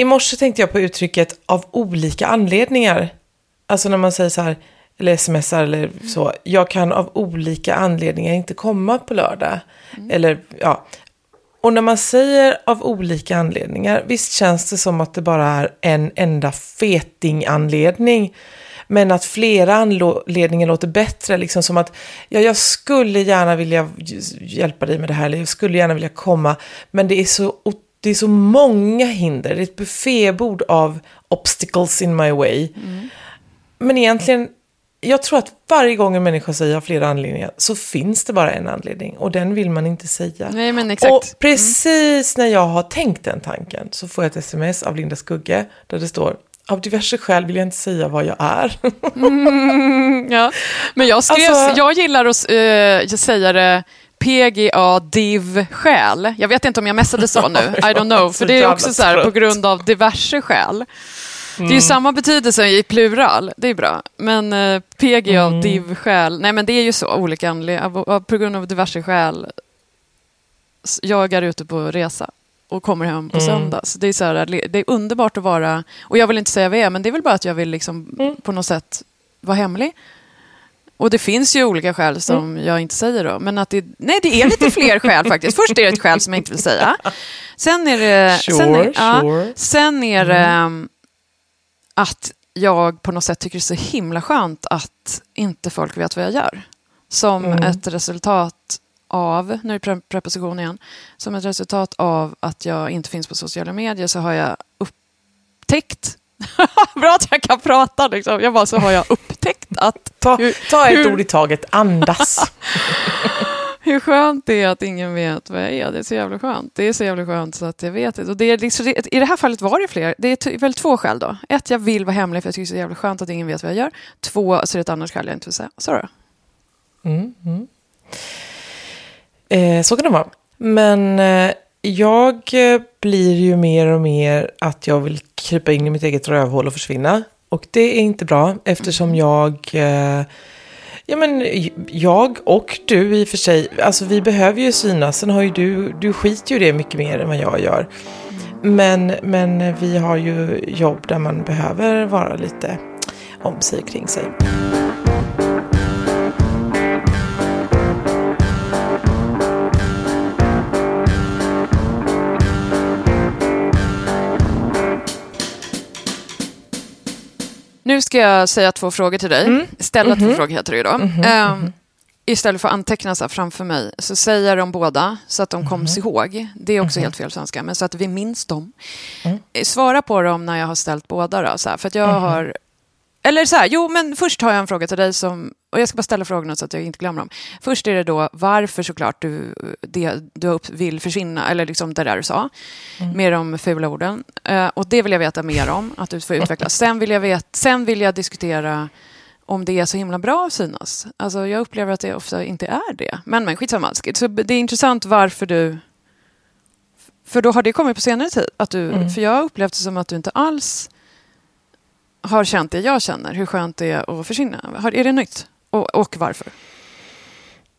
I morse tänkte jag på uttrycket av olika anledningar. Alltså när man säger så här, eller smsar eller så. Jag kan av olika anledningar inte komma på lördag. Eller ja. Och när man säger av olika anledningar, visst känns det som att det bara är en enda feting-anledning. Men att flera anledningar låter bättre, liksom som att ja, jag skulle gärna vilja hjälpa dig med det här, eller jag skulle gärna vilja komma, men det är så, det är så många hinder, det är ett buffébord av obstacles in my way. Men egentligen, jag tror att varje gång en människa säger av flera anledningar så finns det bara en anledning och den vill man inte säga. Nej, men exakt. Och precis när jag har tänkt den tanken så får jag ett sms av Linda Skugge där det står av diverse skäl vill jag inte säga vad jag är. Ja. Men jag, skrev, Alltså- jag gillar att uh, säga det PGA div skäl. Jag vet inte om jag messade så nu, I don't know. För det är också så här på grund av diverse skäl. Det är ju samma betydelse i plural, det är bra. Men uh, PGA div skäl, nej men det är ju så, olika anledningar. På grund av diverse skäl, jag är ute på resa och kommer hem på söndag. Så det, är så här, det är underbart att vara, och jag vill inte säga vad jag är, men det är väl bara att jag vill liksom på något sätt vara hemlig. Och det finns ju olika skäl som jag inte säger då. Men att det, nej, det är lite fler skäl faktiskt. Först är det ett skäl som jag inte vill säga. Sen är det, sen är, Sure, ja, sure. sen är det um, att jag på något sätt tycker det är så himla skönt att inte folk vet vad jag gör. Som ett resultat av, nu är det pre- preposition igen, som ett resultat av att jag inte finns på sociala medier så har jag upptäckt Bra att jag kan prata liksom. Jag bara så har jag upptäckt att Ta, hur, ta ett hur- ord i taget, andas. hur skönt det är att ingen vet vad jag är. Det är så jävla skönt. Det är så jävla skönt så att jag vet inte. Och det är liksom, det, I det här fallet var det fler. Det är väl två skäl då. Ett, jag vill vara hemlig för jag tycker det är så jävla skönt att ingen vet vad jag gör. Två, så är det ett annat skäl jag inte vill säga. Så då. Eh, så kan det vara. Men eh, jag eh, blir ju mer och mer att jag vill krypa in i mitt eget rövhål och försvinna. Och det är inte bra eftersom jag... Eh, ja, men jag och du i och för sig, alltså vi behöver ju synas. Sen har ju du, du skiter ju det mycket mer än vad jag gör. Men, men vi har ju jobb där man behöver vara lite om sig kring sig. Nu ska jag säga två frågor till dig. Ställa två frågor heter det ju då. Ehm, istället för att anteckna så framför mig så säger jag dem båda så att de koms ihåg. Det är också helt fel svenska, men så att vi minns dem. Eh, Svara på dem när jag har ställt båda då, så här, för att jag har... Eller så här, jo men först har jag en fråga till dig som, och jag ska bara ställa frågorna så att jag inte glömmer dem. Först är det då varför såklart du, det, du vill försvinna, eller liksom det där du sa, mer om fula orden. Eh, och det vill jag veta mer om, att du får utvecklas. Sen vill jag, vet, sen vill jag diskutera om det är så himla bra att synas. Alltså jag upplever att det ofta inte är det. Men, men skitsamma. Så det är intressant varför du... För då har det kommit på senare tid. Att du, För jag har upplevt det som att du inte alls har känt det jag känner. Hur skönt det är att försvinna. Har, är det nytt? Och, och varför?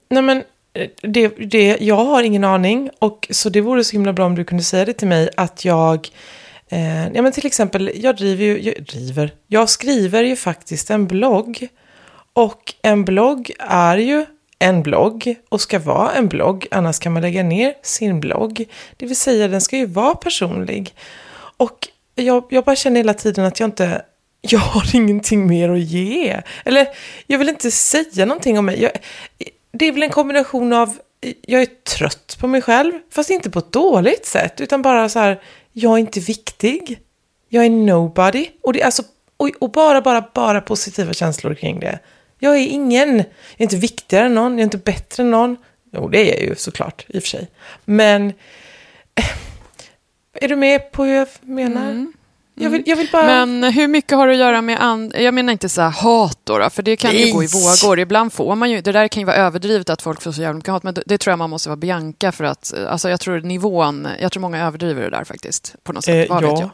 Nej men, eh, det, det, jag har ingen aning. Och så det vore så himla bra om du kunde säga det till mig att jag... Eh, ja men till exempel, jag driver ju... Jag, driver, jag skriver ju faktiskt en blogg. Och en blogg är ju en blogg och ska vara en blogg. Annars kan man lägga ner sin blogg. Det vill säga, den ska ju vara personlig. Och jag, jag bara känner hela tiden att jag inte... Jag har ingenting mer att ge. Eller, jag vill inte säga någonting om mig. Jag, det är väl en kombination av... Jag är trött på mig själv, fast inte på ett dåligt sätt. Utan bara så här, jag är inte viktig. Jag är nobody. Och, det, är alltså, och, och bara, bara, bara positiva känslor kring det. Jag är ingen. Jag är inte viktigare än någon. Jag är inte bättre än någon. Jo, det är jag ju såklart, i och för sig. Men eh, är du med på hur jag menar? Mm. Jag vill, jag vill bara... Men hur mycket har det att göra med and... Jag menar inte så här hat då, då för det kan ju gå i vågor. Ibland får man ju, det där kan ju vara överdrivet att folk får så jävla mycket hat, men det, tror jag man måste vara Bianca för att, alltså jag tror nivån, jag tror många överdriver det där faktiskt, på något sätt, eh, vad ja. vet jag.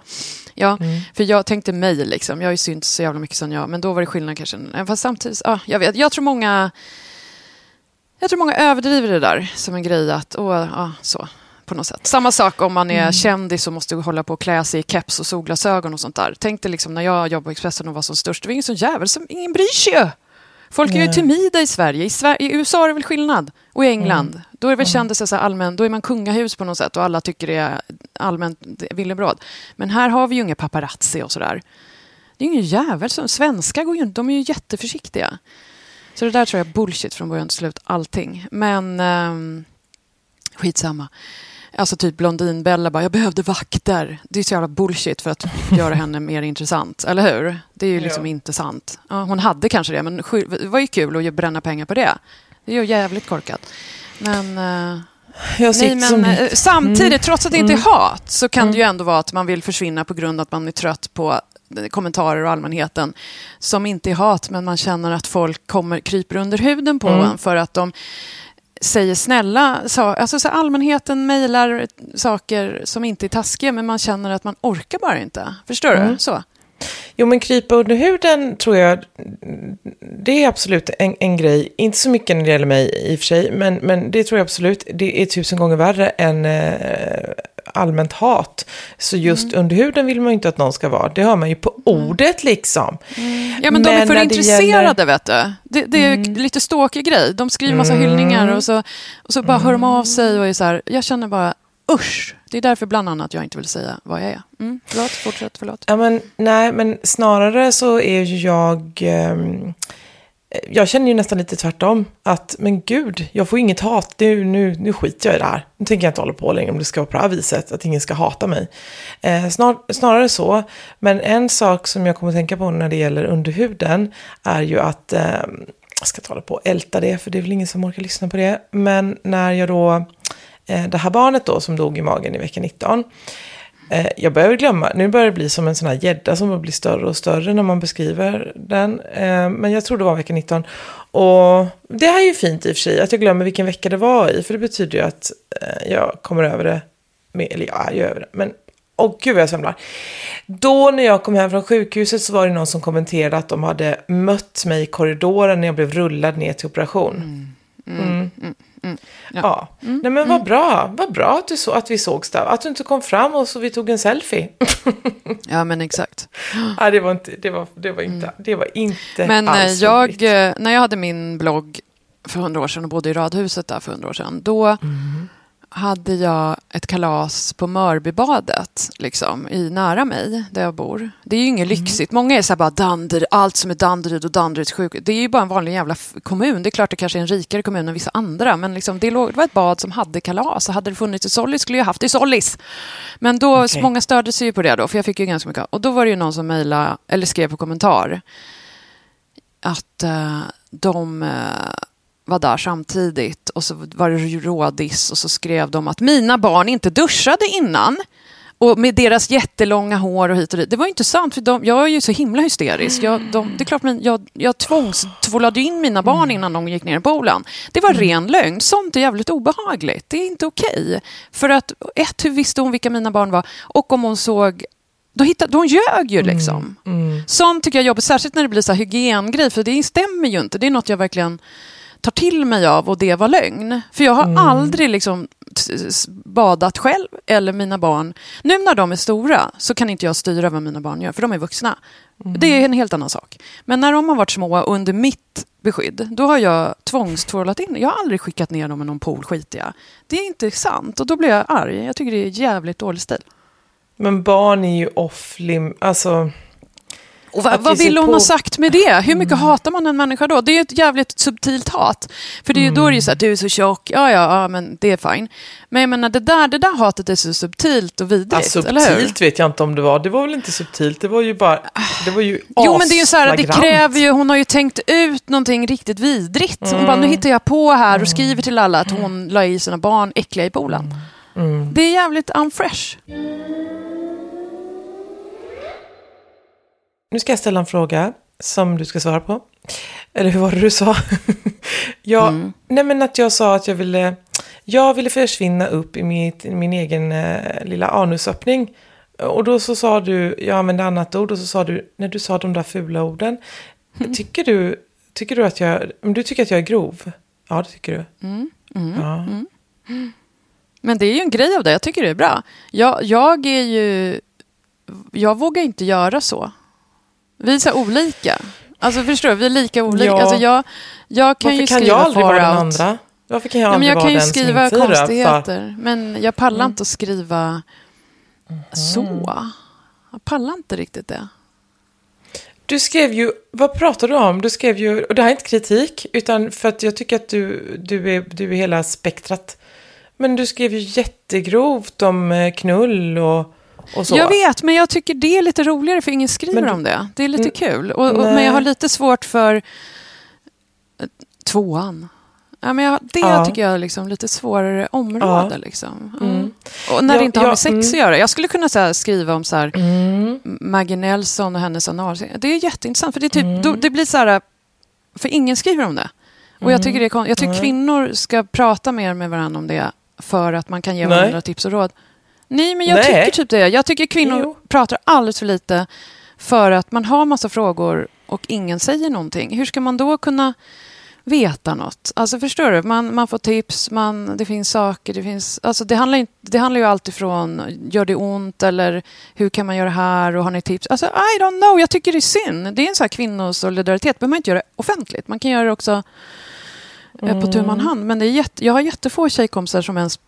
Ja, mm. för jag tänkte mig liksom, jag har ju synts så jävla mycket sen jag, men då var det skillnad kanske, fast samtidigt, ja, jag vet, jag tror många, jag tror många överdriver det där som en grej att, åh, ja, så på något sätt. Samma sak om man är mm. kändis och måste hålla på och klä sig i keps och solglasögon och sånt där. Tänk dig liksom när jag jobbade på Expressen och var som störst, det var ingen sån jävel som, ingen bryr sig ju. Folk är ju timida i Sverige. I, Sverige. I USA är det väl skillnad. Och i England. Mm. Då är väl kändisar så allmän, då är man kungahus på något sätt och alla tycker det är allmänt villebråd. Men här har vi ju inga paparazzi och sådär. Det är ju ingen jävel som, svenskar går ju de är ju jätteförsiktiga. Så det där tror jag är bullshit från början till slut, allting. Men um, skitsamma. Alltså typ Blondinbella bara, jag behövde vakter. Det är så jävla bullshit för att göra henne mer intressant, eller hur? Det är ju liksom ja. inte sant. Ja, hon hade kanske det, men det var ju kul att bränna pengar på det. Det är ju jävligt korkat. Men... Uh, nej, men samtidigt, mm. trots att det inte är mm. hat, så kan mm. det ju ändå vara att man vill försvinna på grund av att man är trött på kommentarer och allmänheten som inte är hat, men man känner att folk kommer, kryper under huden på mm. en för att de säger snälla saker. Alltså så allmänheten mejlar saker som inte är taskiga men man känner att man orkar bara inte. Förstår mm. du? Så. Jo, men krypa under huden tror jag, det är absolut en, en grej. Inte så mycket när det gäller mig i och för sig, men, men det tror jag absolut. Det är tusen gånger värre än eh, allmänt hat. Så just mm. under huden vill man ju inte att någon ska vara. Det hör man ju på mm. ordet liksom. Mm. Ja, men de är för intresserade, gäller... vet du. Det, det är mm. lite ståkig grej. De skriver massa mm. hyllningar och så, och så bara hör de av sig och är så här, jag känner bara, usch. Det är därför bland annat jag inte vill säga vad jag är. Mm, förlåt, fortsätt, förlåt. Ja, men, nej, men snarare så är ju jag... Um, Eh, jag känner ju nästan lite tvärtom. Att, men gud, jag får inget hat. Nu, nu, nu skiter jag i det här. Nu tänker jag inte hålla på längre om det ska vara på det här viset. Att ingen ska hata mig. Eh, snar, snarare så. Men en sak som jag kommer att tänka på när det gäller underhuden. Är ju att, eh, jag ska inte hålla på och älta det. För det är väl ingen som orkar lyssna på det. Men när jag då, eh, det här barnet då som dog i magen i vecka 19. Eh, jag börjar glömma, nu börjar det bli som en sån här gädda som blir större och större när man beskriver den. Eh, men jag tror det var vecka 19. Och det här är ju fint i och för sig, att jag glömmer vilken vecka det var i. För det betyder ju att eh, jag kommer över det, med, eller jag är ju över det. Men Åh gud vad jag svamlar. Då när jag kom hem från sjukhuset så var det någon som kommenterade att de hade mött mig i korridoren när jag blev rullad ner till operation. Mm. Mm. Mm. mm. Mm. Ja. ja. Nej men vad bra. Vad bra att, du så, att vi sågs där. Att du inte kom fram och så vi tog en selfie. ja men exakt. ja, det var inte, det var, det var inte, det var inte Men eh, alls jag, roligt. Eh, när jag hade min blogg för hundra år sedan och bodde i radhuset där för hundra år sedan. Då mm hade jag ett kalas på Mörbybadet, liksom, i nära mig, där jag bor. Det är ju inget mm. lyxigt. Många är så här bara Danderyd, allt som är Danderyd och Danderyds sjukhus. Det är ju bara en vanlig jävla kommun. Det är klart det kanske är en rikare kommun än vissa andra, men liksom, det, låg, det var ett bad som hade kalas. hade det funnits i Sollis skulle jag haft det i Sollis. Men då, okay. många störde sig ju på det då, för jag fick ju ganska mycket. Och då var det ju någon som mejlade, eller skrev på kommentar, att uh, de uh, var där samtidigt och så var det rådis och så skrev de att mina barn inte duschade innan. Och med deras jättelånga hår och hit och dit. Det var inte sant, för de, jag är ju så himla hysterisk. Jag, de, det är klart, men jag, jag tvångstvålade in mina barn innan de gick ner i poolen. Det var ren lögn. Sånt är jävligt obehagligt. Det är inte okej. För att, ett, hur visste hon vilka mina barn var? Och om hon såg då, hittade, hon ljög ju liksom. Mm, mm. Sånt tycker jag är jobbigt, särskilt när det blir så här hygiengrej, för det stämmer ju inte. Det är något jag verkligen tar till mig av och det var lögn. För jag har mm. aldrig liksom badat själv eller mina barn. Nu när de är stora så kan inte jag styra vad mina barn gör, för de är vuxna. Mm. Det är en helt annan sak. Men när de har varit små under mitt beskydd, då har jag tvångstvålat in. Jag har aldrig skickat ner dem i någon pool, skiter jag. Det är inte sant och då blir jag arg. Jag tycker det är jävligt dålig stil. Men barn är ju off-lim... Alltså... Och vad, vad vill hon på... ha sagt med det? Hur mycket mm. hatar man en människa då? Det är ett jävligt subtilt hat. För det är, mm. då är det ju så att du är så tjock, ja, ja ja men det är fine. Men jag menar det där, det där hatet är så subtilt och vidrigt, ja, subtilt eller hur? vet jag inte om det var. Det var väl inte subtilt, det var ju bara, det var ju Jo men det är ju så här, det kräver ju, hon har ju tänkt ut någonting riktigt vidrigt. Hon mm. bara, nu hittar jag på här och skriver till alla att hon la i sina barn äckliga i poolen. Mm. Det är jävligt unfresh. Nu ska jag ställa en fråga som du ska svara på. Eller hur var det du sa? jag, mm. Nej men att jag sa att jag ville, jag ville försvinna upp i mitt, min egen eh, lilla anusöppning. Och då så sa du, jag använde annat ord och så sa du, när du sa de där fula orden. Mm. Tycker, du, tycker du att jag, du tycker att jag är grov? Ja, det tycker du. Mm. mm ja. Mm. Men det är ju en grej av det, jag tycker det är bra. Jag, jag är ju, jag vågar inte göra så. Vi är så olika. Alltså förstår du, vi är lika olika. Ja. Alltså jag, jag kan Varför ju kan skriva jag aldrig vara den andra? Varför kan jag aldrig Nej, men jag vara den som inte Jag kan ju skriva konstigheter, men jag pallar mm. inte att skriva mm. så. Jag pallar inte riktigt det. Du skrev ju, vad pratar du om? Du skrev ju, och det här är inte kritik, utan för att jag tycker att du, du, är, du är hela spektrat. Men du skrev ju jättegrovt om eh, knull och jag vet, men jag tycker det är lite roligare för ingen skriver du, om det. Det är lite kul. Och, och, men jag har lite svårt för eh, tvåan. Ja, men jag, det ja. tycker jag är liksom lite svårare område. Ja. Liksom. Mm. Mm. Och när det inte har med sex mm. att göra. Jag skulle kunna här, skriva om så här, mm. Maggie Nelson och hennes anal. Det är jätteintressant. För det, typ, mm. då, det blir så här, för ingen skriver om det. Och jag tycker, det är, jag tycker mm. kvinnor ska prata mer med varandra om det för att man kan ge varandra tips och råd. Nej, men jag Nej. tycker typ det. Jag tycker kvinnor jo. pratar alldeles för lite för att man har massa frågor och ingen säger någonting. Hur ska man då kunna veta något? Alltså förstår du? Man, man får tips, man, det finns saker, det finns... Alltså det handlar, inte, det handlar ju alltid från gör det ont eller hur kan man göra här och har ni tips? Alltså I don't know, jag tycker det är synd. Det är en sån här kvinnosolidaritet, behöver man inte göra det offentligt. Man kan göra det också mm. på tu man hand. Men det är jätte, jag har jättefå tjejkompisar som ens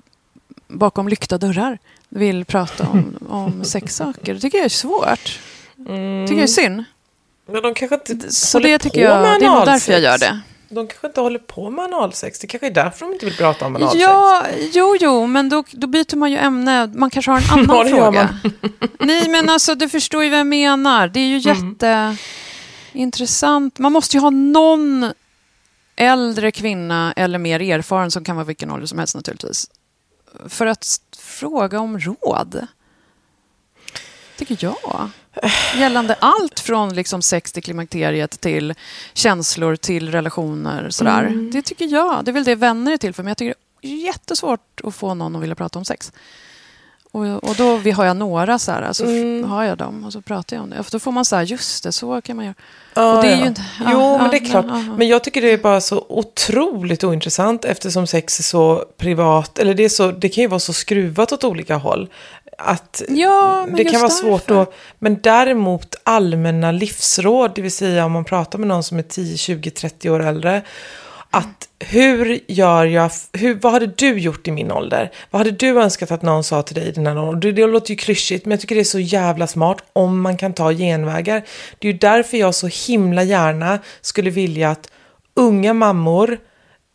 bakom lyckta dörrar vill prata om, om sexsaker. Det tycker jag är svårt. Mm. tycker jag är synd. Men de kanske inte Så det tycker jag, det är nog därför jag gör det. De kanske inte håller på med analsex. Det kanske är därför de inte vill prata om analsex. Ja, jo, jo, men då, då byter man ju ämne. Man kanske har en annan fråga. Nej, men alltså du förstår ju vad jag menar. Det är ju mm. jätteintressant. Man måste ju ha någon äldre kvinna eller mer erfaren som kan vara vilken ålder som helst naturligtvis. För att fråga om råd. Tycker jag. Gällande allt från liksom sex till klimakteriet till känslor till relationer. Sådär. Mm. Det tycker jag. Det är väl det vänner är till för. Men jag tycker det är jättesvårt att få någon att vilja prata om sex. Och, och då vi har jag några så här, så mm. har jag dem och så pratar jag om det. För då får man så här, just det, så kan man göra. Ah, och det är ja. ju inte, jo, ah, men det är klart. Men, men jag tycker det är bara så otroligt ointressant eftersom sex är så privat. Eller det, är så, det kan ju vara så skruvat åt olika håll. Att ja, det kan vara svårt därför. att... Men däremot allmänna livsråd, det vill säga om man pratar med någon som är 10, 20, 30 år äldre att hur gör jag, hur, vad hade du gjort i min ålder? Vad hade du önskat att någon sa till dig i den här åldern? Det, låter ju klyschigt, men jag tycker det är så jävla smart om man kan ta genvägar. Det är ju därför jag så himla gärna skulle vilja att unga mammor,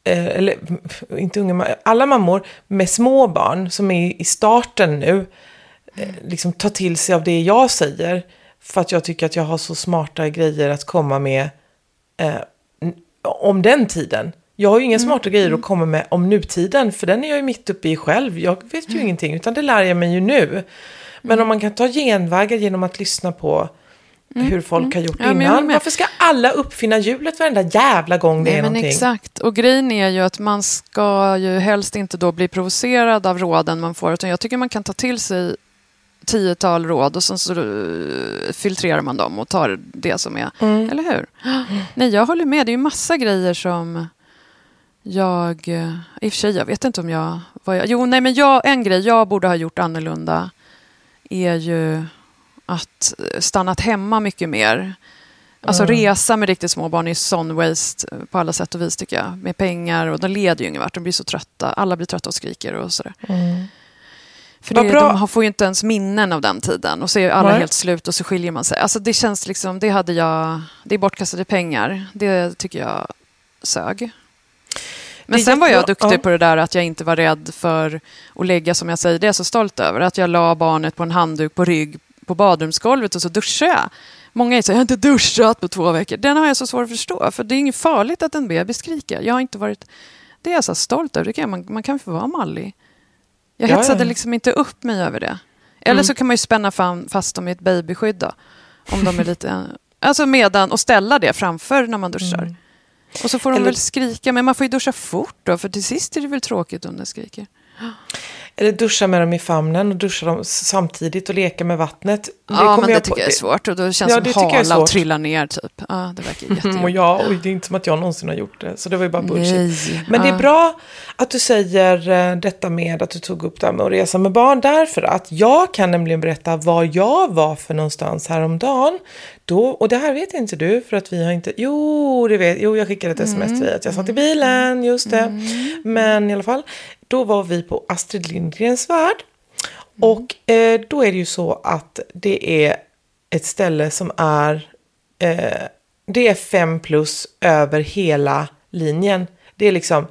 eh, eller inte unga alla mammor med små barn som är i starten nu, eh, liksom tar till sig av det jag säger. För att jag tycker att jag har så smarta grejer att komma med eh, om den tiden. Jag har ju inga mm. smarta grejer att mm. komma med om nutiden, för den är jag ju mitt uppe i själv. Jag vet ju mm. ingenting, utan det lär jag mig ju nu. Men mm. om man kan ta genvägar genom att lyssna på mm. hur folk har gjort ja, innan. Varför ska alla uppfinna hjulet varenda jävla gång det Nej, är någonting? Exakt, och grejen är ju att man ska ju helst inte då bli provocerad av råden man får, utan jag tycker man kan ta till sig tiotal råd och sen så eh, filtrerar man dem och tar det som är. Mm. Eller hur? Nej, jag håller med. Det är ju massa grejer som jag... Eh, I och för sig, jag vet inte om jag... Vad jag jo, nej, men jag, en grej jag borde ha gjort annorlunda är ju att stannat hemma mycket mer. Alltså mm. resa med riktigt små barn är sån waste på alla sätt och vis tycker jag. Med pengar och de leder ju ingen vart. De blir så trötta. Alla blir trötta och skriker och sådär. Mm. För det, de får ju inte ens minnen av den tiden och så är alla Nej. helt slut och så skiljer man sig. Alltså det känns liksom, det hade jag, det är bortkastade pengar. Det tycker jag sög. Men sen var jag duktig på det där att jag inte var rädd för att lägga, som jag säger, det är jag så stolt över, att jag la barnet på en handduk på rygg på badrumsgolvet och så duschade jag. Många säger jag har inte duschat på två veckor. Den har jag så svårt att förstå, för det är inget farligt att en bebis skriker. Jag har inte varit... Det är jag så stolt över, det kan man, man kan få vara mallig. Jag Ja, hetsade ja. liksom inte upp mig över det. Eller så kan man ju spänna fast dem i ett babyskydd då. Om de är lite... Alltså medan, och ställa det framför när man duschar. Och så får de Eller- väl skrika, men man får ju duscha fort då, för till sist är det väl tråkigt om de skriker. Eller duscha med dem i famnen och duscha dem samtidigt och leka med vattnet. ja, kom men det tycker på- jag är svårt. Och då känns Ja, det det som hala och trilla ner, typ. Ja, det verkar Mm, och jättejobbigt. jag, oj, det är inte som att jag någonsin har gjort det. Så det var ju bara bullshit. Nej. Men det är Ja. bra att du säger eh, detta med att du tog upp det här med att resa med barn. Därför att jag kan nämligen berätta var jag var för någonstans häromdagen. Då, och det här vet inte du för att vi har inte... Jo, det vet, jo jag skickade ett sms till dig att jag satt i bilen, just det. Men i alla fall, då var vi på Astrid Lindgrens värld. Och eh, då är det ju så att det är ett ställe som är eh, det är fem plus över hela linjen. Det är liksom,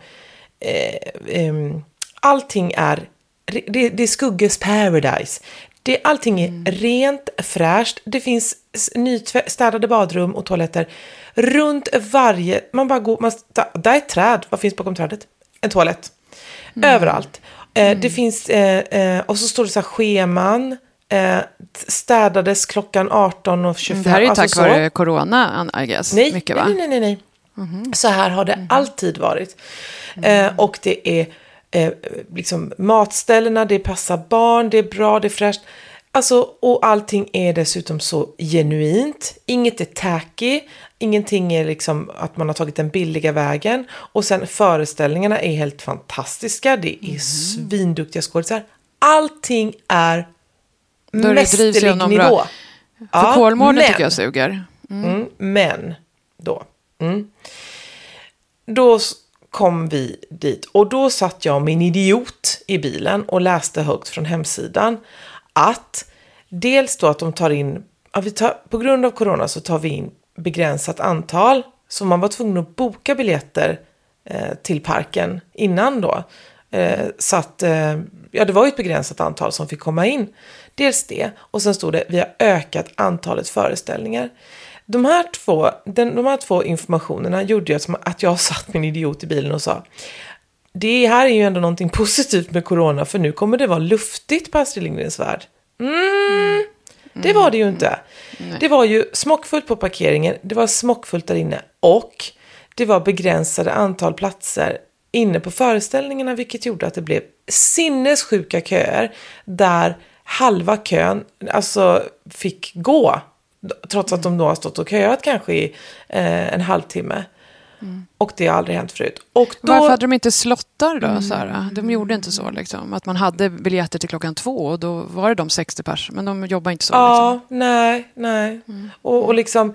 eh, allting är, det, det är Skugges paradise. Det, allting är rent, fräscht, det finns nystädade badrum och toaletter runt varje, man bara går, man, där där är ett träd, vad finns bakom trädet? En toalett. Överallt. Eh, Det finns, eh, eh, och så står det så här scheman, eh, städades klockan 18 och 25. Det här är ju alltså tack så. vare corona, I guess. Nej, Mycket, nej, nej, nej, nej. Så här har det alltid varit. Eh, och det är eh, liksom matställena, det passar barn, det är bra, det är fräscht. Alltså, och allting är dessutom så genuint. Inget är tacky, ingenting är liksom att man har tagit den billiga vägen. Och sen föreställningarna är helt fantastiska, det är svinduktiga skådisar. Allting är mästerlig nivå. För Ja, Kolmården men- tycker jag suger. Mm, men då. Mm. Då kom vi dit och då satt jag en idiot i bilen och läste högt från hemsidan att dels då att de tar in, att vi tar, på grund av corona så tar vi in begränsat antal så man var tvungen att boka biljetter eh, till parken innan då. Eh, så att, eh, ja det var ju ett begränsat antal som fick komma in. Dels det, och sen stod det vi har ökat antalet föreställningar. De här två, den, de här två informationerna gjorde ju att, att jag satt min idiot i bilen och sa det här är ju ändå någonting positivt med corona för nu kommer det vara luftigt på Astrid Lindgrens värld. Mm, mm det var det ju inte. Det var ju smockfullt på parkeringen, det var smockfullt där inne och det var begränsade antal platser inne på föreställningarna vilket gjorde att det blev sinnessjuka köer där halva kön alltså fick gå trots att de då har stått och köat kanske i eh, en halvtimme. Och det har aldrig hänt förut. Och då, Varför hade de inte slottar då? Sara? De gjorde inte så, liksom. att man hade biljetter till klockan två och då var det de 60 pers. Men de jobbar inte så. Ja, Liksom. nej, nej. Och, och liksom,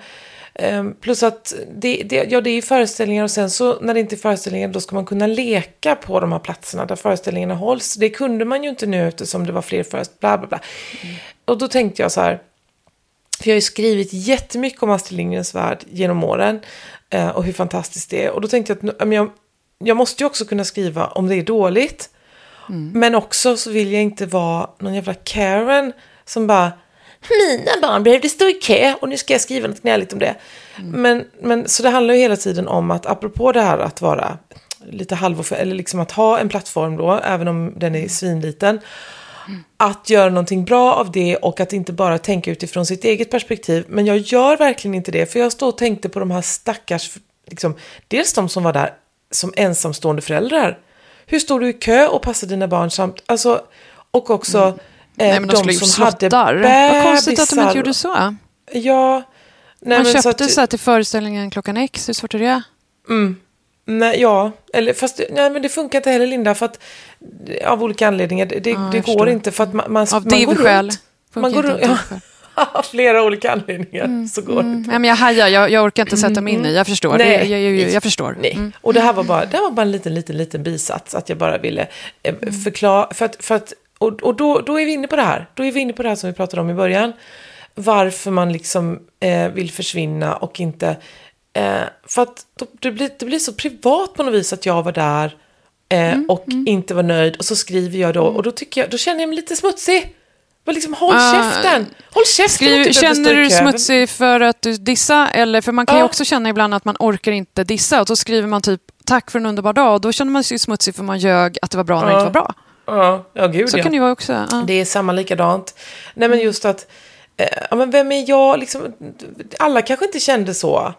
ehm, plus att det, det, ja, det är ju föreställningar och sen så när det inte är föreställningar då ska man kunna leka på de här platserna där föreställningarna hålls. Det kunde man ju inte nu eftersom det var fler föreställningar, bla bla bla. Och då tänkte jag så här, för jag har ju skrivit jättemycket om Astrid Lindgrens värld genom åren eh, och hur fantastiskt det är. Och då tänkte jag att jag, jag måste ju också kunna skriva om det är dåligt. Men också så vill jag inte vara någon jävla Karen som bara mina barn behövde stå i kö och nu ska jag skriva något gnälligt om det. Men, men så det handlar ju hela tiden om att apropå det här att vara lite halv eller liksom att ha en plattform då, även om den är svinliten. Att göra någonting bra av det och att inte bara tänka utifrån sitt eget perspektiv. Men jag gör verkligen inte det, för jag stod och tänkte på de här stackars, liksom, dels de som var där som ensamstående föräldrar. Hur står du i kö och passar dina barn samt, alltså, och också eh, Nej, de, ju som hade slottar. Vad konstigt att de inte bebisar. gjorde så. Ja. Nej, Man köpte att- så, här till föreställningen klockan X. Hur svårt är det? Nej, ja, eller fast nej, men det funkar inte heller Linda för att av olika anledningar. Det, Ja, det går inte för att man, man, Av man går runt. Man går runt. av Ja, div-skäl. av flera olika anledningar så går det inte. Nej, men jag hajar, jag, jag orkar inte sätta mig in i. Jag förstår. Nej. Jag, jag, jag förstår. Nej, Mm. och det här var bara, det här var bara en liten, liten, liten bisats. Att jag bara ville eh, förklara. För att, för att, och och då, då är vi inne på det här. Då är vi inne på det här som vi pratade om i början. Varför man liksom eh, vill försvinna och inte... Eh, för att det, blir, det blir så privat på något vis att jag var där eh, Mm, och inte var nöjd. Och så skriver jag då. Och då, tycker jag, då känner jag mig lite smutsig. Liksom, håll Ah, käften! Håll käften! Skriv, känner du dig smutsig för att du dissar? Eller, för man kan ju Ja. också känna ibland att man orkar inte dissa. Och då skriver man typ tack för en underbar dag. Och då känner man sig smutsig för man ljög att det var bra när det inte var bra. Ja, ja gud Så ja. kan det ju vara också. Ja. Det är samma likadant. Nej men just att, eh, ja men vem är jag liksom, alla kanske inte kände så.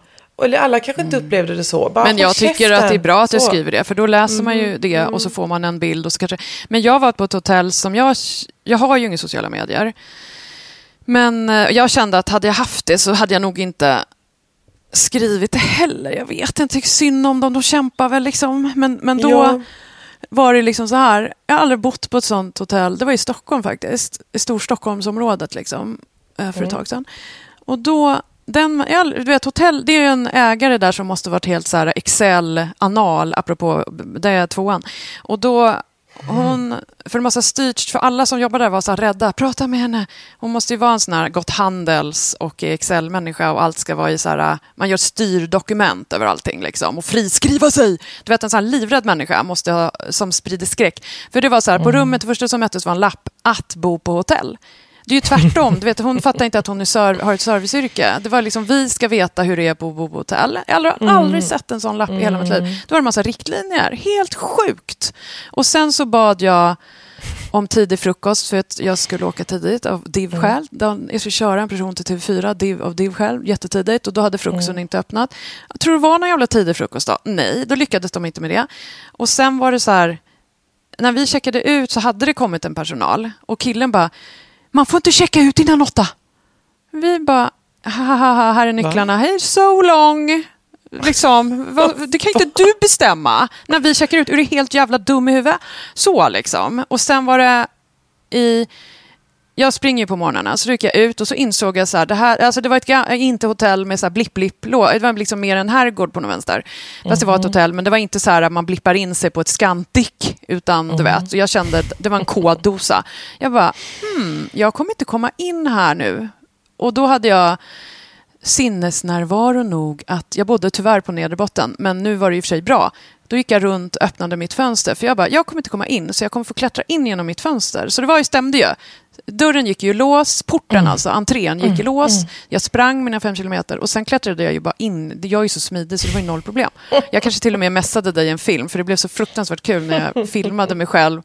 Eller alla kanske inte upplevde det så. Bara Mm. Men jag tycker käften. att det är bra att du Så. skriver det, för då läser man ju det och så får man en bild. Och så kanske... Men jag var på ett hotell som jag... Jag har ju inga sociala medier. Men eh, jag kände att hade jag haft det så hade jag nog inte skrivit det heller. Jag vet inte, tycker synd om dem, de kämpar väl liksom. Men, men då Ja. var det liksom så här. Jag har aldrig bott på ett sånt hotell. Det var i Stockholm faktiskt. I Storstockholmsområdet liksom. eh, För ett tag sedan. Och då, den, du vet, hotell, det är ju en ägare där som måste varit helt så här Excel-anal, apropå, det är tvåan. Och då, hon, för det måste ha styrts, för alla som jobbar där var så rädda, prata med henne. Hon måste ju vara en sån här gott handels och Excel-människa och allt ska vara i så här, man gör styrdokument över allting liksom och friskriva sig. Du vet en sån här livrädd människa måste ha, som sprider skräck. För det var så här, på rummet, det första som möttes var en lapp, att bo på hotell. Det är ju tvärtom. Du vet, hon fattar inte att hon har ett serviceyrke. Det var liksom, vi ska veta hur det är på att bo på hotell. Jag har aldrig, aldrig sett en sån lapp i hela mitt liv. Det var en massa riktlinjer. Helt sjukt. Och sen så bad jag om tidig frukost för att jag skulle åka tidigt av DIV-skäl. Mm. Jag skulle köra en person till TV4 div, av DIV-skäl jättetidigt och då hade frukosten inte öppnat. Jag tror det var någon jävla tidig frukost då? Nej, då lyckades de inte med det. Och sen var det så här, när vi checkade ut så hade det kommit en personal och killen bara, man får inte checka ut innan åtta. Vi bara, haha, här är nycklarna, hej so long. Liksom, det kan inte du bestämma. När vi checkar ut, är du helt jävla dum i huvudet? Så liksom. Och sen var det i... Jag springer på morgnarna, så gick jag ut och så insåg jag så här, det här, alltså det var ett ga- inte hotell med så här blipp blipp det var liksom mer en herrgård på något vänster. Fast det var ett hotell, men det var inte så här att man blippar in sig på ett Scandic, utan du vet, jag kände att det var en koddosa. Jag bara, hmm, jag kommer inte komma in här nu. Och då hade jag sinnesnärvaro nog att, jag bodde tyvärr på nederbotten, men nu var det i och för sig bra. Då gick jag runt och öppnade mitt fönster, för jag bara, jag kommer inte komma in, så jag kommer få klättra in genom mitt fönster. Så det var ju, stämde ju. Dörren gick ju lås, porten alltså, entrén gick i lås. Jag sprang mina fem kilometer och sen klättrade jag ju bara in. Jag är ju så smidig så det var ju noll problem. Jag kanske till och med messade dig en film, för det blev så fruktansvärt kul när jag filmade mig själv,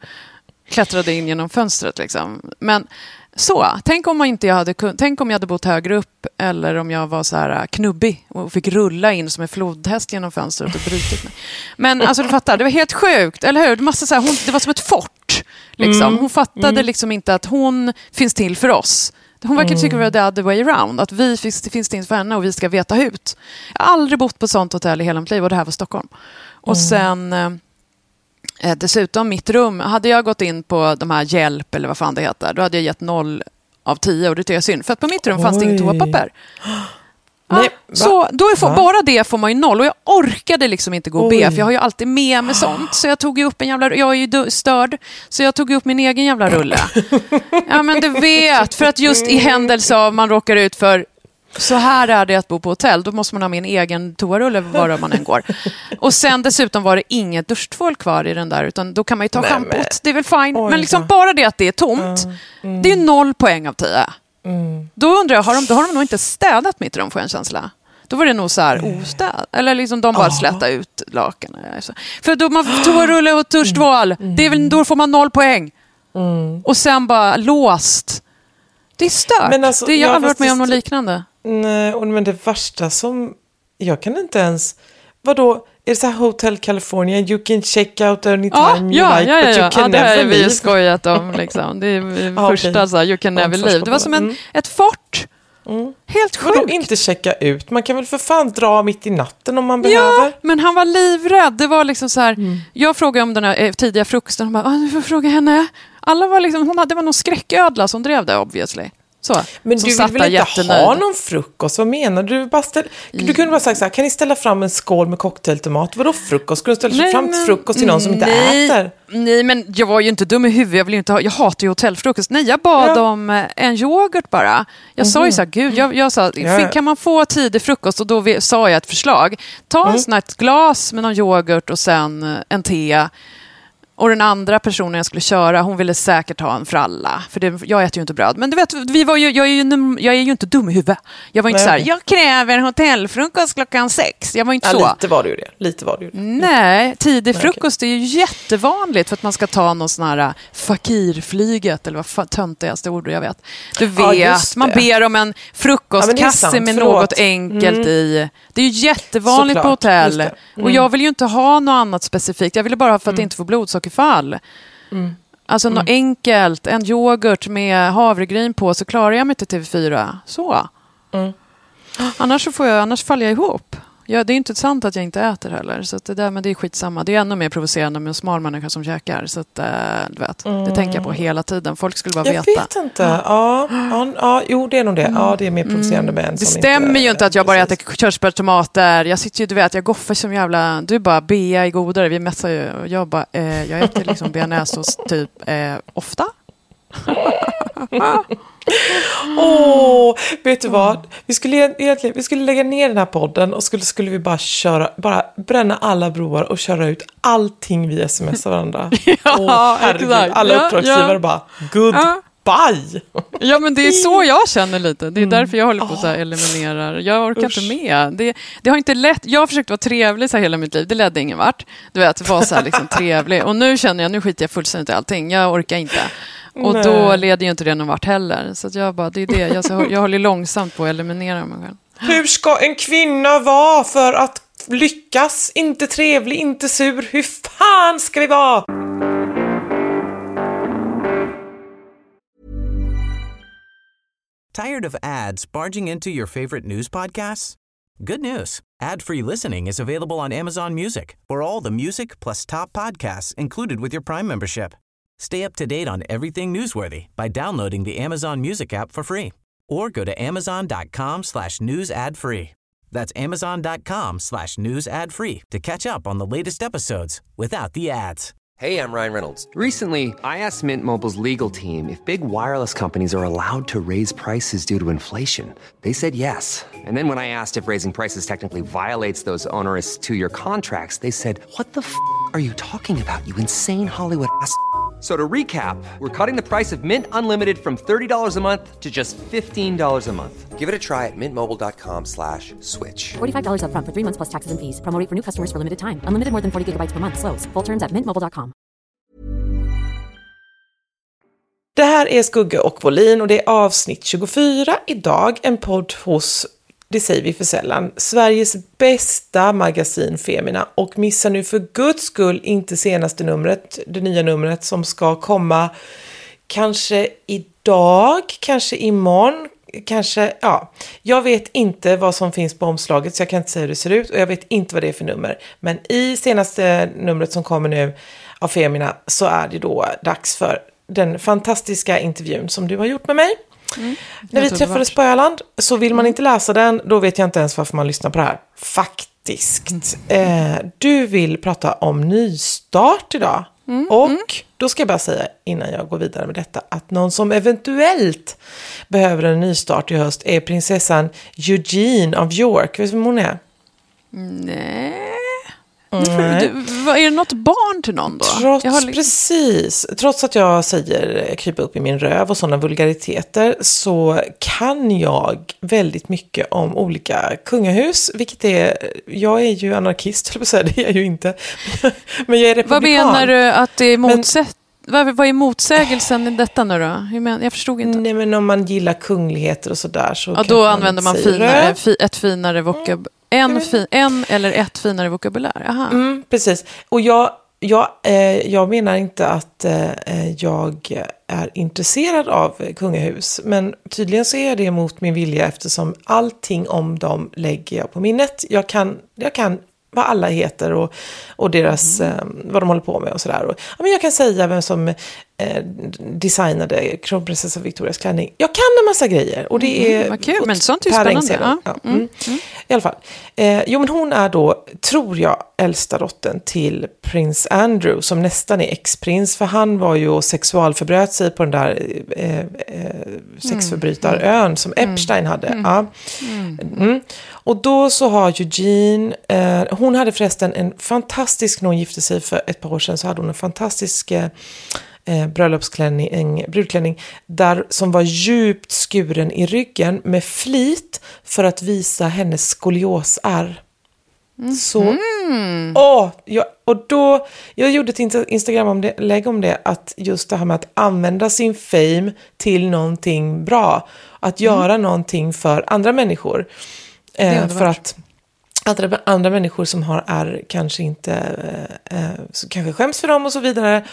klättrade in genom fönstret liksom. Men så, tänk om, man inte jag hade tänk om jag hade bott högre upp eller om jag var så här äh, knubbig och fick rulla in som en flodhäst genom fönstret och brutit mig. Men alltså du fattar, det var helt sjukt, eller hur? Det, massa så här, hon, det var som ett fort. Liksom. Hon fattade liksom inte att hon finns till för oss. Hon verkar tycka det var the other way around, att vi finns, finns till för henne och vi ska veta ut. Jag har aldrig bott på ett sånt hotell i hela mitt liv och det här var Stockholm. Och sen... eh, dessutom, mitt rum, hade jag gått in på de här hjälp eller vad fan det heter, då hade jag gett noll av tio och det tycker jag är synd. För att på mitt rum fanns det inget toapapper. Ja, Nej, va? så då är, får, Va? bara det får man ju noll och jag orkade liksom inte gå och be Oj. för jag har ju alltid med mig sånt. Så jag tog ju upp en jävla, jag är ju störd, så jag tog upp min egen jävla rulle. Ja men du vet, för att just i händelse av man råkar ut för så här är det att bo på hotell, då måste man ha med en egen toarulle var man än går. Och sen dessutom var det inget duschtvål kvar i den där, utan då kan man ju ta Nej, schampot. Det är väl fine, Oj men liksom bara det att det är tomt, det är noll poäng av tio. Mm. Då undrar jag, har de, då har de nog inte städat mitt rum får jag en känsla. Då var det nog så här ostädat. Eller liksom de bara slätade ut lakanen. Alltså. För då man toarulle och duschtvål, det är väl, då får man noll poäng. Och sen bara låst. Det är stört. Men alltså, det, jag har aldrig varit med om det- något liknande. Nej, och- men det värsta som... Jag kan inte ens... Vadå? Är det så här Hotel California? You can check out anytime Ja, you ja, like, ja, ja, but ja. you can ja det här never har vi ju leave. skojat om. Liksom. Det är Ja, okej. första, så här, you can Ja, never leave. Det var som en, Mm. ett fort. Helt Vadå sjukt. inte checka ut? Man kan väl för fan dra mitt i natten om man Ja, behöver? men han var livrädd. Det var liksom så här, Jag frågade om den här eh, tidiga frukosten. Han bara, ah, du får fråga henne. Alla var liksom, hon hade, det var någon skräcködla som drev det obviously. Så, Men du vill väl inte ha någon frukost? Vad menar du? Bara ställ... Du kunde bara sagt så här, kan ni ställa fram en skål med cocktailtomat? Vadå frukost? Ska du ställa Nej, fram men- frukost till någon som inte äter? Nej, men jag var ju inte dum i huvudet. Jag, vill inte ha, jag hatar ju hotellfrukost. Nej, jag bad Ja. om eh, en yoghurt bara. Jag sa ju så här, gud, jag, jag sa, Ja, ja. kan man få tidig frukost? Och då vi- sa jag ett förslag. Ta Mm. en sån här ett glas med någon yoghurt och sen eh, en te. Och den andra personen jag skulle köra, hon ville säkert ha en fralla. För det, jag äter ju inte bröd. Men du vet, vi var ju, jag, är ju, jag är ju inte dum i huvudet. Jag var inte Nej, så här, jag kräver hotellfrukost klockan sex. Jag var inte Ja, så. lite var ju det. Lite var ju det. Nej, tidig frukost är ju jättevanligt för att man ska ta någon sån här äh, fakirflyget, eller vad töntigaste ord jag vet. Du Ja, vet, just man ber om en Ja, frukostkasse sant, med något enkelt i. Det är ju jättevanligt på Såklart, hotell. just det. Och jag vill ju inte ha något annat specifikt. Jag ville bara ha för att inte få blodsockerfall. Alltså något enkelt, en yoghurt med havregryn på, så klarar jag mig till TV4. Så. Annars, så får jag, annars faller jag ihop. Ja, det är inte sant att jag inte äter heller, så det där, men det är skitsamma. Det är ännu mer provocerande med en smal människa som käkar. Så att, du vet, Det tänker jag på hela tiden. Folk skulle bara Jag veta. vet inte. Ja, ja, ja, jo, det är nog det. Ja, det är mer provocerande med en Mm. Det som stämmer ju inte att jag bara precis. äter körsbär och tomater. Jag sitter ju, du vet, jag goffar som jävla... Du är bara bea i godare. Vi mässar ju. Och jag bara, eh, jag äter liksom bearnaisesås typ eh, ofta. Åh, vet du vad? Vi skulle egentligen vi skulle lägga ner den här podden och skulle, skulle vi bara köra, bara bränna alla broar och köra ut allting vi smsar varandra. Ja, herregud, exakt. alla Ja, uppdragsgivare ja. bara, goodbye. Ja, men det är så jag känner lite. Det är därför jag håller på att eliminera. Jag orkar Usch. inte med. Det, det har inte lätt. Jag har försökt vara trevlig så hela mitt liv. Det ledde ingen vart. Du vet, vara så här liksom trevlig. Och nu känner jag, nu skiter jag fullständigt i allting. Jag orkar inte. Och då Nej. leder ju inte det någon vart heller. Så att jag bara, det är det. Jag, så, jag håller långsamt på att eliminera mig själv. Hur ska en kvinna vara för att lyckas? Inte trevlig, inte sur. Hur fan ska vi vara? Tired of ads barging into your favorite news podcasts? Good news. Ad-free listening is available on Amazon Music for all the music plus top podcasts included with your Prime membership. Stay up to date on everything newsworthy by downloading the Amazon Music app for free or go to amazon.com slash news ad free. That's amazon.com slash news ad free to catch up on the latest episodes without the ads. Hey, I'm Ryan Reynolds. Recently, I asked Mint Mobile's legal team if big wireless companies are allowed to raise prices due to inflation. They said yes. And then when I asked if raising prices technically violates those onerous two year contracts, they said, What the f are you talking about, you insane Hollywood ass? F- So to recap, we're cutting the price of Mint Unlimited from $30 a month to just $15 a month. Give it a try at mintmobile.com slash switch. $45 upfront for three months plus taxes and fees. Promo rate for new customers for limited time. Unlimited more than 40 gigabytes per month. Slows. Full terms at mintmobile.com. Det här är Skugge och Volin och det är avsnitt 24 idag. En podd hos, det säger vi för sällan, Sveriges bästa magasin Femina. Och missa nu för guds skull inte senaste numret, det nya numret som ska komma kanske idag, kanske imorgon, kanske, ja. Jag vet inte vad som finns på omslaget så jag kan inte säga hur det ser ut och jag vet inte vad det är för nummer. Men i senaste numret som kommer nu av Femina så är det då dags för den fantastiska intervjun som du har gjort med mig. När vi träffades på Öland, så vill man inte läsa den, då vet jag inte ens varför man lyssnar på det här. Faktiskt. Eh, du vill prata om nystart idag. och då ska jag bara säga innan jag går vidare med detta att någon som eventuellt behöver en nystart i höst är prinsessan Eugene av York. Vet du vem hon är? Nej. Nej. Du, vad, är det något barn till någon då? Trots, Jag har li- precis, trots att jag säger eh, krypa upp i min röv och sådana vulgariteter så kan jag väldigt mycket om olika kungahus, vilket är, jag är ju anarkist, höll jag på säga, det är jag ju inte, men jag är Vad republikan. menar du att det är Men- motsätt... Vad, vad är motsägelsen i detta nu då? Men, jag förstod inte. Nej men om man gillar kungligheter och sådär så Ja, då använder man finare, ett finare vokab... En, fi, en eller ett finare vokabulär. Aha. Mm, precis. Och jag, jag, eh, jag menar inte att eh, jag är intresserad av kungahus. Men tydligen så är det mot min vilja eftersom allting om dem lägger jag på minnet. Jag kan, jag kan vad alla heter och, och deras, eh, vad de håller på med och sådär. Och, ja, men jag kan säga vem som eh, designade kronprinsessa Victorias klänning. Jag kan en massa grejer och det är... Mm, vad kul, men sånt är ju spännande. Ja. Ja, mm. I alla fall. Eh, jo, men hon är då, tror jag, äldsta dottern till prins Andrew som nästan är ex-prins. För han var ju och sexualförbröt sig på den där eh, eh, sexförbrytarön som Epstein hade. Ja. Mm. Och då så har Eugene, eh, hon hade förresten en fantastisk, när hon gifte sig för ett par år sedan, så hade hon en fantastisk eh, eh, bröllopsklänning, brudklänning, där, som var djupt skuren i ryggen med flit för att visa hennes skoliosärr. Så, åh, jag, och då, jag gjorde ett insta- Instagram om det, lägg om det, att just det här med att använda sin fame till någonting bra, att göra någonting för andra människor. Eh, för att andra, andra människor som har är kanske inte, eh, eh, så kanske skäms för dem och så vidare.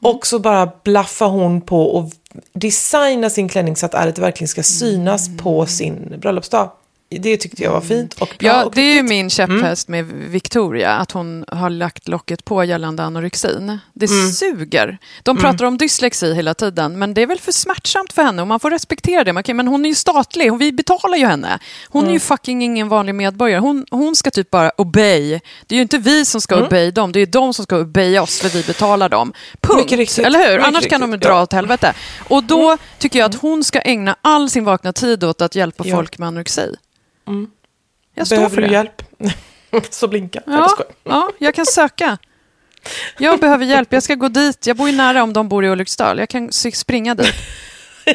Och så bara blaffar hon på och designa sin klänning så att ärret verkligen ska synas på sin bröllopsdag. Det tyckte jag var fint och bra Ja, och det är ju riktigt. min käpphäst med Victoria, att hon har lagt locket på gällande anorexin. Det suger. De pratar om dyslexi hela tiden, men det är väl för smärtsamt för henne och man får respektera det. Man kan- Men hon är ju statlig, vi betalar ju henne. Hon är ju fucking ingen vanlig medborgare. Hon, hon ska typ bara obey. Det är ju inte vi som ska obey dem, det är ju de som ska obey oss för vi betalar dem. Punkt. Riktigt. Eller hur? Mycket Annars kan de riktigt, dra ja. åt helvete. Och då tycker jag att hon ska ägna all sin vakna tid åt att hjälpa Ja. folk med anorexi. Jag står Behöver för du det. hjälp? så blinka. Nej, jag Ja, ja, jag kan söka. Jag behöver hjälp. Jag ska gå dit. Jag bor ju nära om de bor i Ulriksdal. Jag kan springa dit.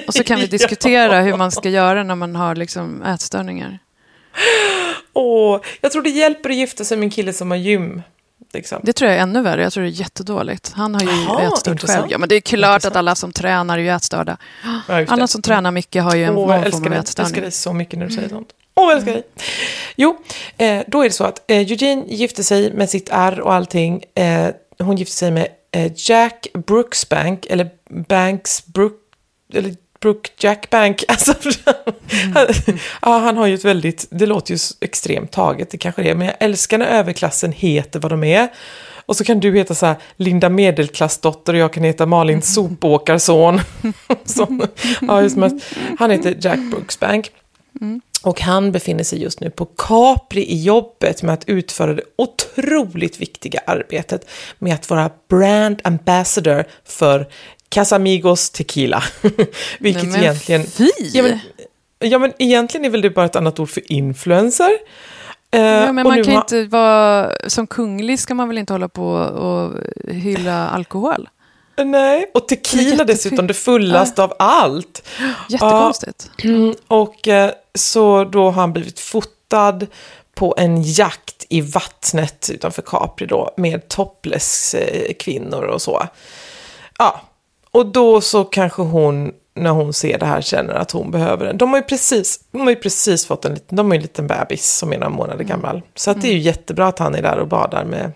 Och så kan vi diskutera hur man ska göra när man har liksom ätstörningar. Åh, jag tror det hjälper att gifta sig med en kille som har gym. Liksom. Det tror jag är ännu värre. Jag tror det är jättedåligt. Han har ju Jaha, ätstört intressant. själv. Ja, men det är klart Intressant. att alla som tränar är ju ätstörda. Ja, Alla som tränar mycket har ju en Åh, någon form av dig. Jag älskar ätstörning. dig så mycket när du säger sånt. Åh, jag älskar dig. Jo, eh, då är det så att eh, Eugene gifte sig med sitt R och allting. Eh, hon gifte sig med eh, Jack Brooksbank, eller Banks Brook, eller Brook Jack Bank. Alltså, han, ja, han har ju ett väldigt, det låter ju extremt taget, det kanske det är, men jag älskar när överklassen heter vad de är. Och så kan du heta så här Linda Medelklassdotter och jag kan heta Malin Sopåkarson. så, ja, just. Han heter Jack Brooksbank. Och han befinner sig just nu på Capri i jobbet med att utföra det otroligt viktiga arbetet med att vara brand ambassador för Casamigos Tequila. Vilket Nej, men egentligen... fy! Ja men, ja men egentligen är väl det bara ett annat ord för influencer. Eh, Ja, men man kan har- inte vara... Som kunglig ska man väl inte hålla på och hylla alkohol? Nej, och tequila dessutom, det fullaste av allt. Jättekonstigt. Mm, och eh, så då har han blivit fotad på en jakt i vattnet utanför Capri då med topless eh, kvinnor och så. Ja, och då så kanske hon när hon ser det här känner att hon behöver den. De har ju precis, de har ju precis fått en liten, de har ju en liten bebis som är några månader Mm. gammal. Så att det är ju jättebra att han är där och badar med,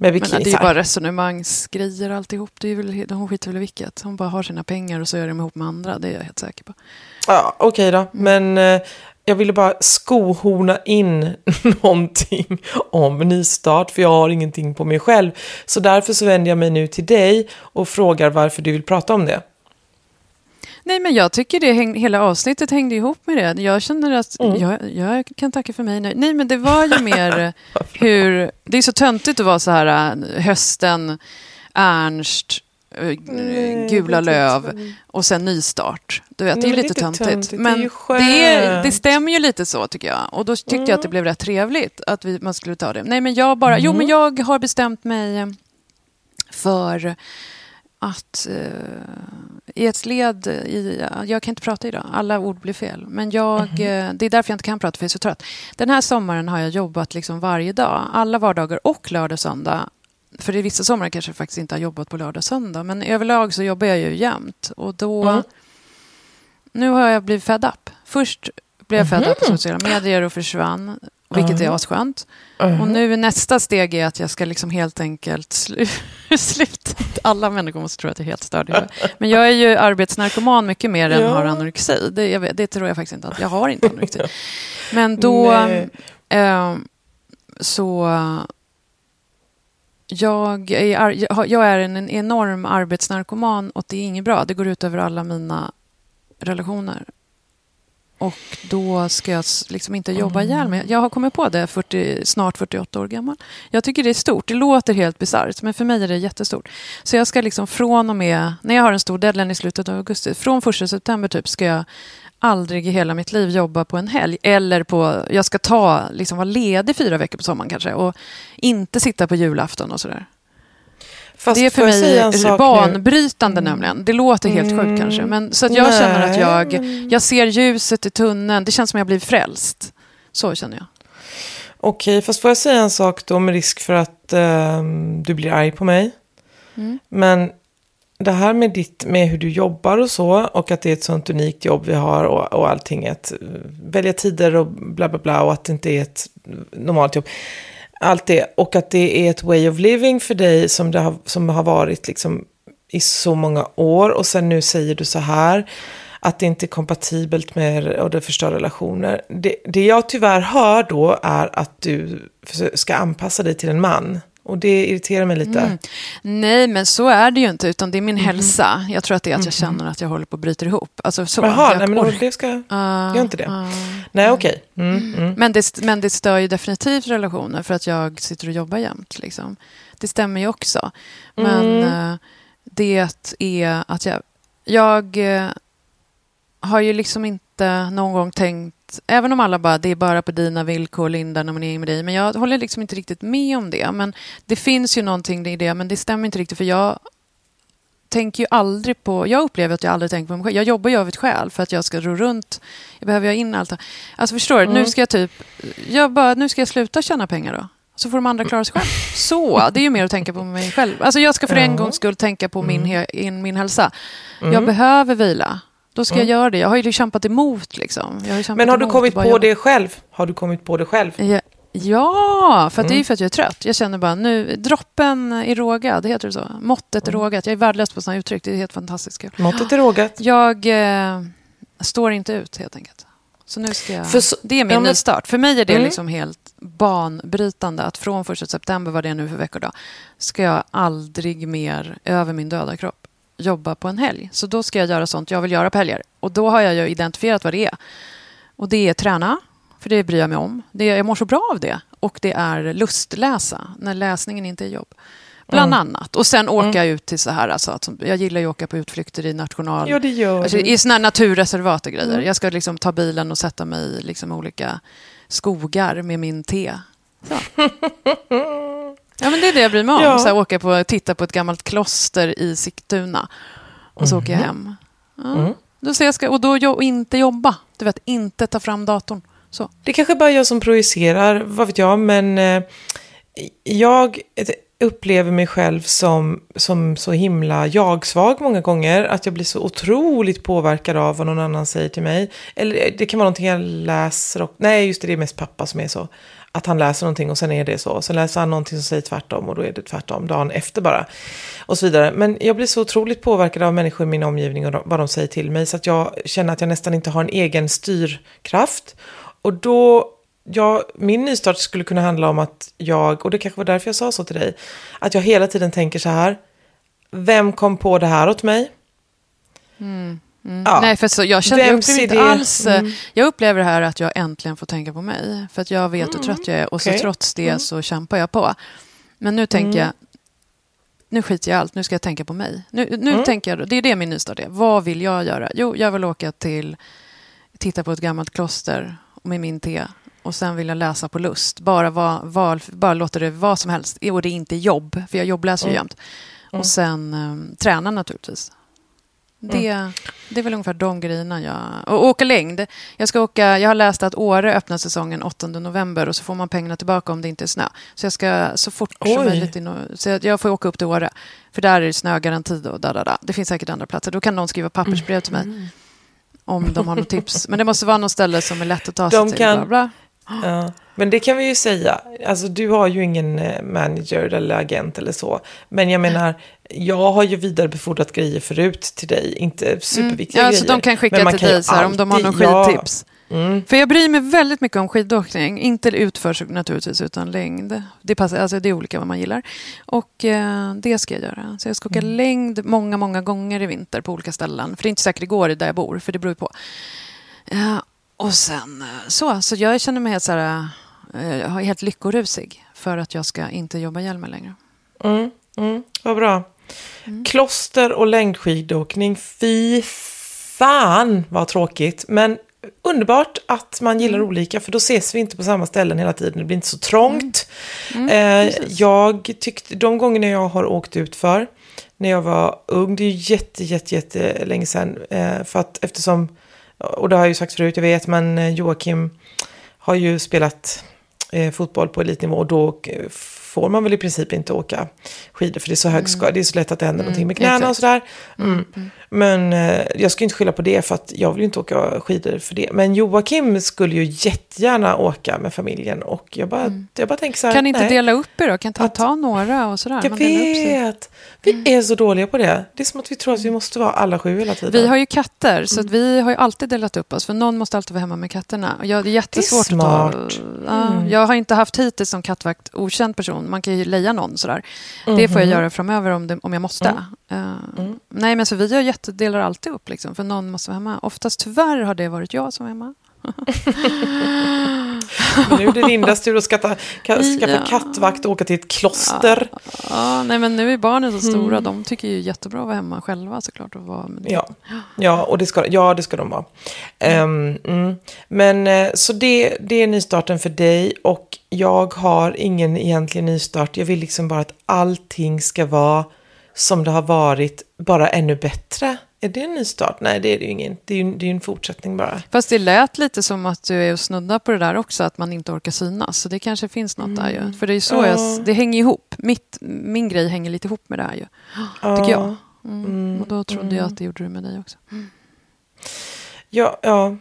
med Men bikinis. det är bara resonemangsgrejer alltihop. Det är väl, hon skiter väl i vilket. Hon bara har sina pengar och så gör de ihop med andra. Det är jag helt säker på. Ja, okej då. Men eh, jag ville bara skohorna in någonting om nystart, för jag har ingenting på mig själv. Så därför så vänder jag mig nu till dig och frågar varför du vill prata om det. Nej, men jag tycker det häng, hela avsnittet hängde ihop med det. Jag känner att Mm. jag, jag kan tacka för mig. Nej, nej men det var ju mer hur... Det är så töntigt att vara så här eh, hösten, Ernst, eh, Nej, Gula det löv och sen nystart. Du vet, Nej, det är ju lite det töntigt. töntigt, det Men det, skönt. det stämmer ju lite så tycker jag. Och då tyckte jag att det blev rätt trevligt att vi, man skulle ta det. Nej, men jag bara... Jo, men jag har bestämt mig för att eh, i ett led i... Jag kan inte prata idag, alla ord blir fel. Men jag, eh, det är därför jag inte kan prata, för jag är så trött. Den här sommaren har jag jobbat liksom varje dag, alla vardagar och lördag och söndag. För i vissa somrar kanske jag faktiskt inte har jobbat på lördag och söndag. Men överlag så jobbar jag ju jämt. Och då... Mm. Nu har jag blivit fed up. Först blev jag fed up på sociala medier och försvann. Vilket är asskönt. Och nu nästa steg är att jag ska liksom helt enkelt slu sluta. Alla människor måste tro att jag är helt störd. Men jag är ju arbetsnarkoman mycket mer än Ja. har anorexi. Det, jag det tror jag faktiskt inte att jag har inte anorexi. Men då eh, så jag är, jag är en, en enorm arbetsnarkoman och det är inget bra. Det går ut över alla mina relationer. Och då ska jag liksom inte jobba ihjäl mig. Jag har kommit på det 40, snart 48 år gammal. Jag tycker det är stort. Det låter helt bisarrt, men för mig är det jättestort. Så jag ska liksom från och med, när jag har en stor deadline i slutet av augusti, från 1 september typ ska jag aldrig i hela mitt liv jobba på en helg. Eller på, jag ska ta, liksom vara ledig fyra veckor på sommaren kanske. Och inte sitta på julafton och sådär. Fast det är för mig sak nu? banbrytande nämligen. Det låter helt Mm. sjukt kanske. Men, så att jag känner att Nej, jag, jag ser ljuset i tunneln. Det känns som jag blir frälst. Så känner jag. Okej, fast får jag säga en sak då med risk för att ehm, du blir arg på mig. Mm. Men det här med, ditt, med hur du jobbar och så och att det är ett sånt unikt jobb vi har och, och allting. Att eh, välja tider och bla bla bla och att det inte är ett normalt jobb. Allt det och att det är ett way of living för dig som, det har, som har varit liksom i så många år och sen nu säger du så här att det inte är kompatibelt med och det förstör relationer. Det, det jag tyvärr hör då är att du ska anpassa dig till en man. Och det irriterar mig lite. Mm. Nej, men så är det ju inte. Utan det är min Mhm. hälsa. Jag tror att det är att jag känner att jag håller på att bryta ihop. Alltså, så. Jaha, nej men orkar- det ska... Ah, Gör inte det. ah. Nej, okej. Mm, mm. Men, det, men det stör ju definitivt relationer för att jag sitter och jobbar jämt. Liksom. Det stämmer ju också. Men Mm. eh, det är att jag... Jag eh, har ju liksom inte någon gång tänkt... Även om alla bara, det är bara på dina villkor, Linda, är med dig. Men jag håller liksom inte riktigt med om det. Men det finns ju någonting i det, men det stämmer inte riktigt. För jag tänker ju aldrig på... Jag upplever att jag aldrig tänker på mig själv. Jag jobbar ju av ett skäl för att jag ska ro runt. Jag behöver ha in allt. Alltså förstår du? Nu ska jag typ... Jag bara, nu ska jag sluta tjäna pengar då. Så får de andra klara sig själv. Så, det är ju mer att tänka på mig själv. Alltså jag ska för en Ja. gångs skull tänka på min, in, min hälsa. Mm. Jag behöver vila. Då ska jag göra det. Jag har ju kämpat emot. Liksom. Jag har kämpat Men har du kommit på jobba. det själv? Har du kommit på det själv? Ja, ja för att det är Mm. ju för att jag är trött. Jag känner bara nu, droppen är rågad, heter det så? Måttet Mm. är rågat. Jag är värdelös på sådana uttryck, det är helt fantastiskt kul. Måttet är rågat. Jag eh, står inte ut helt enkelt. Så nu ska jag... Så- det är min ja, men- nystart. För mig är det Mm. liksom helt banbrytande att från 1 september, vad det är nu för veckor då, ska jag aldrig mer över min döda kropp jobba på en helg. Så då ska jag göra sånt jag vill göra på helger. Och då har jag ju identifierat vad det är. Och det är träna, för det bryr jag mig om. Det är, jag mår så bra av det. Och det är lustläsa, när läsningen inte är jobb. Bland annat. Och sen åka jag ut till så här, alltså, att, jag gillar ju att åka på utflykter i national... Ja, det gör Alltså. I såna här naturreservat och grejer. Mm. Jag ska liksom ta bilen och sätta mig i liksom olika skogar med min te. Ja, men det är det jag bryr mig om. Ja. Så här, åka på, titta på ett gammalt kloster i Sigtuna. Och så åker jag hem. Ja. Mm. Då jag ska, och då jo, och inte jobba. Du vet, inte ta fram datorn. Så. Det är kanske bara jag som projicerar, vad vet jag, men eh, jag upplever mig själv som, som så himla jag-svag många gånger. Att jag blir så otroligt påverkad av vad någon annan säger till mig. Eller det kan vara någonting jag läser och, nej just det, det är mest pappa som är så. Att han läser någonting och sen är det så. Sen läser han någonting som säger tvärtom och då är det tvärtom dagen efter bara. Och så vidare. Men jag blir så otroligt påverkad av människor i min omgivning och vad de säger till mig. Så att jag känner att jag nästan inte har en egen styrkraft. Och då, ja, min nystart skulle kunna handla om att jag, och det kanske var därför jag sa så till dig, att jag hela tiden tänker så här, vem kom på det här åt mig? Mm. Mm. Nej, för så, jag, känner, jag upplever inte alls... eh, Mm. Jag upplever det här att jag äntligen får tänka på mig. För att jag vet hur trött jag är och så okej. Mm. trots det så kämpar jag på. Men nu tänker jag, nu skiter jag i allt, nu ska jag tänka på mig. Nu, nu Mm. tänker jag, det är det min nystart är. Vad vill jag göra? Jo, jag vill åka till, titta på ett gammalt kloster med min te. Och sen vill jag läsa på lust. Bara, va, val, bara låter det vad som helst. Och det är inte jobb, för jag jobbläser ju Mm. jämt. Och sen um, träna naturligtvis. Det, Mm. det är väl ungefär de grejerna jag... Och åka längd. Jag, ska åka, jag har läst att Åre öppnar säsongen 8 november och så får man pengarna tillbaka om det inte är snö. Så jag ska så fort som Oj. möjligt... In och, så jag, jag får åka upp till Åre. För där är det snögaranti och da, da, da. Det finns säkert andra platser. Då kan någon skriva pappersbrev till mig. Mm. Om de har något tips. Men det måste vara något ställe som är lätt att ta sig De till. kan- Bla, bla. Ja, men det kan vi ju säga. Alltså du har ju ingen eh, manager eller agent eller så. Men jag menar, jag har ju vidarebefordrat grejer förut till dig. Inte superviktiga Ja, grejer. så de kan skicka till kan dig så här, om de har någon alltid- ja, skidtips. Mm. För jag bryr mig väldigt mycket om skidåkning. Inte utförsel naturligtvis, utan längd. Det, passar, alltså det är olika vad man gillar. Och eh, det ska jag göra. Så jag ska åka Mm. längd många, många gånger i vinter på olika ställen. För det är inte säkert det går där jag bor, för det beror ju på. Eh, och sen eh, så. Så jag känner mig helt, så här, eh, helt lyckorusig för att jag ska inte jobba ihjäl mig längre. Mm, mm, vad bra. Kloster och längdskidåkning, fy fan vad tråkigt. Men underbart att man gillar olika, för då ses vi inte på samma ställen hela tiden. Det blir inte så trångt. eh, jag tyckte, de gångerna jag har åkt ut för när jag var ung, det är ju jätte, jätte, jätte länge sedan. Eh, för att eftersom, och det har jag ju sagt förut, jag vet, men eh, Joakim har ju spelat eh, fotboll på elitnivå och då eh, får man väl i princip inte åka skidor för det är så hög ska, det är så lätt att det händer någonting med knäna och sådär. Mm. Men eh, jag ska inte skylla på det för att jag vill inte åka skidor för det. Men Joakim skulle ju jättegärna åka med familjen och jag bara, jag bara tänker så här, Kan ni inte nej. dela upp er då? Kan inte Att- ta några och sådär? Jag vet. Vi är så dåliga på det. Det är som att vi tror att vi måste vara alla sju hela tiden. Vi har ju katter, så att vi har ju alltid delat upp oss. För någon måste alltid vara hemma med katterna. Jag, det är jättesvårt smart. att ta... Ja, Jag har inte haft hittills som kattvakt okänd person. Man kan ju leja någon sådär. Det Mhm. får jag göra framöver om, det, om jag måste. Mm. Eh, Nej, men så vi har jätte, delar alltid upp, liksom, för någon måste vara hemma. Oftast tyvärr har det varit jag som är hemma. Men nu är det Lindas tur att skaffa, ka- skaffa Ja. kattvakt och åka till ett kloster. Ja, nej, men nu är barnen så stora. Mm. De tycker ju jättebra att vara hemma själva såklart. Och vara med. Ja, ja, och det ska, ja, det ska de vara. Ehm, mm. Men eh, så det, det är nystarten för dig och jag har ingen egentlig nystart. Jag vill liksom bara att allting ska vara som det har varit, bara ännu bättre. Är det en nystart? Nej, det är det ju ingen. Det är ju det är ju en fortsättning bara. Fast det lät lite som att du är och snuddar på det där också, att man inte orkar synas. Så det kanske finns något där ju. För det är ju så Ja. jag, det hänger ihop. Mitt, min grej hänger lite ihop med det här ju. Tycker jag. Mm. Och då trodde jag att det gjorde det med dig också. Ja, ja.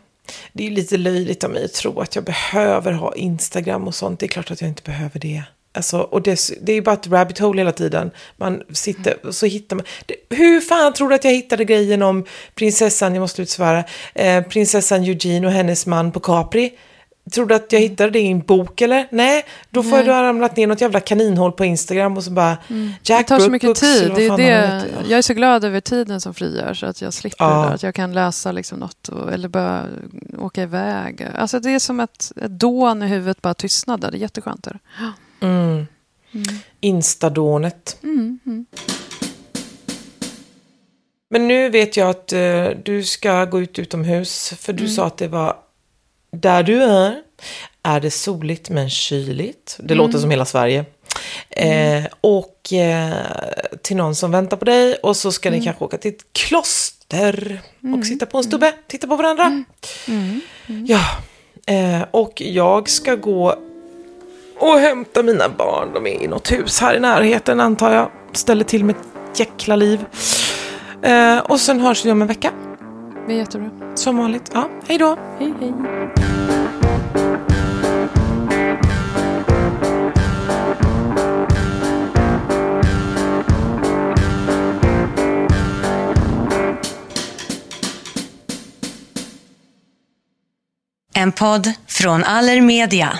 Det är lite löjligt av mig att tro att jag behöver ha Instagram och sånt. Det är klart att jag inte behöver det. Alltså, och det, det är bara ett rabbit hole hela tiden. Man sitter och så hittar man... Det, hur fan tror du att jag hittade grejen om prinsessan, jag måste slutsvära, eh, prinsessan Eugene och hennes man på Capri? Tror du att jag hittade det i en bok eller? Nej, då får jag då ha ramlat ner något jävla kaninhål på Instagram och så bara... Det Jack tar så Brook mycket Books, tid. Det är det, jag är så glad över tiden som frigör så att jag slipper Ja. det där. Att jag kan läsa liksom något och, eller bara åka iväg. Alltså det är som ett, ett dån i huvudet bara tystnade. Det är jätteskönt. Är det. Mm. Instadånet. Mm, Men nu vet jag att eh, du ska gå ut utomhus. För Mm. du sa att det var där du är. Är det soligt men kyligt? Det Mm. låter som hela Sverige. Eh, och eh, till någon som väntar på dig. Och så ska Mm. ni kanske åka till ett kloster. Och sitta på en stubbe. Titta på varandra. Mm. Ja. Eh, och jag ska gå och hämta mina barn. De är i något hus här i närheten antar jag. Ställer till med ett jäkla liv. Eh, och sen hörs vi om en vecka. Det är jättebra. Som vanligt. Ja, hej då. Hej, hej. En podd från Allermedia.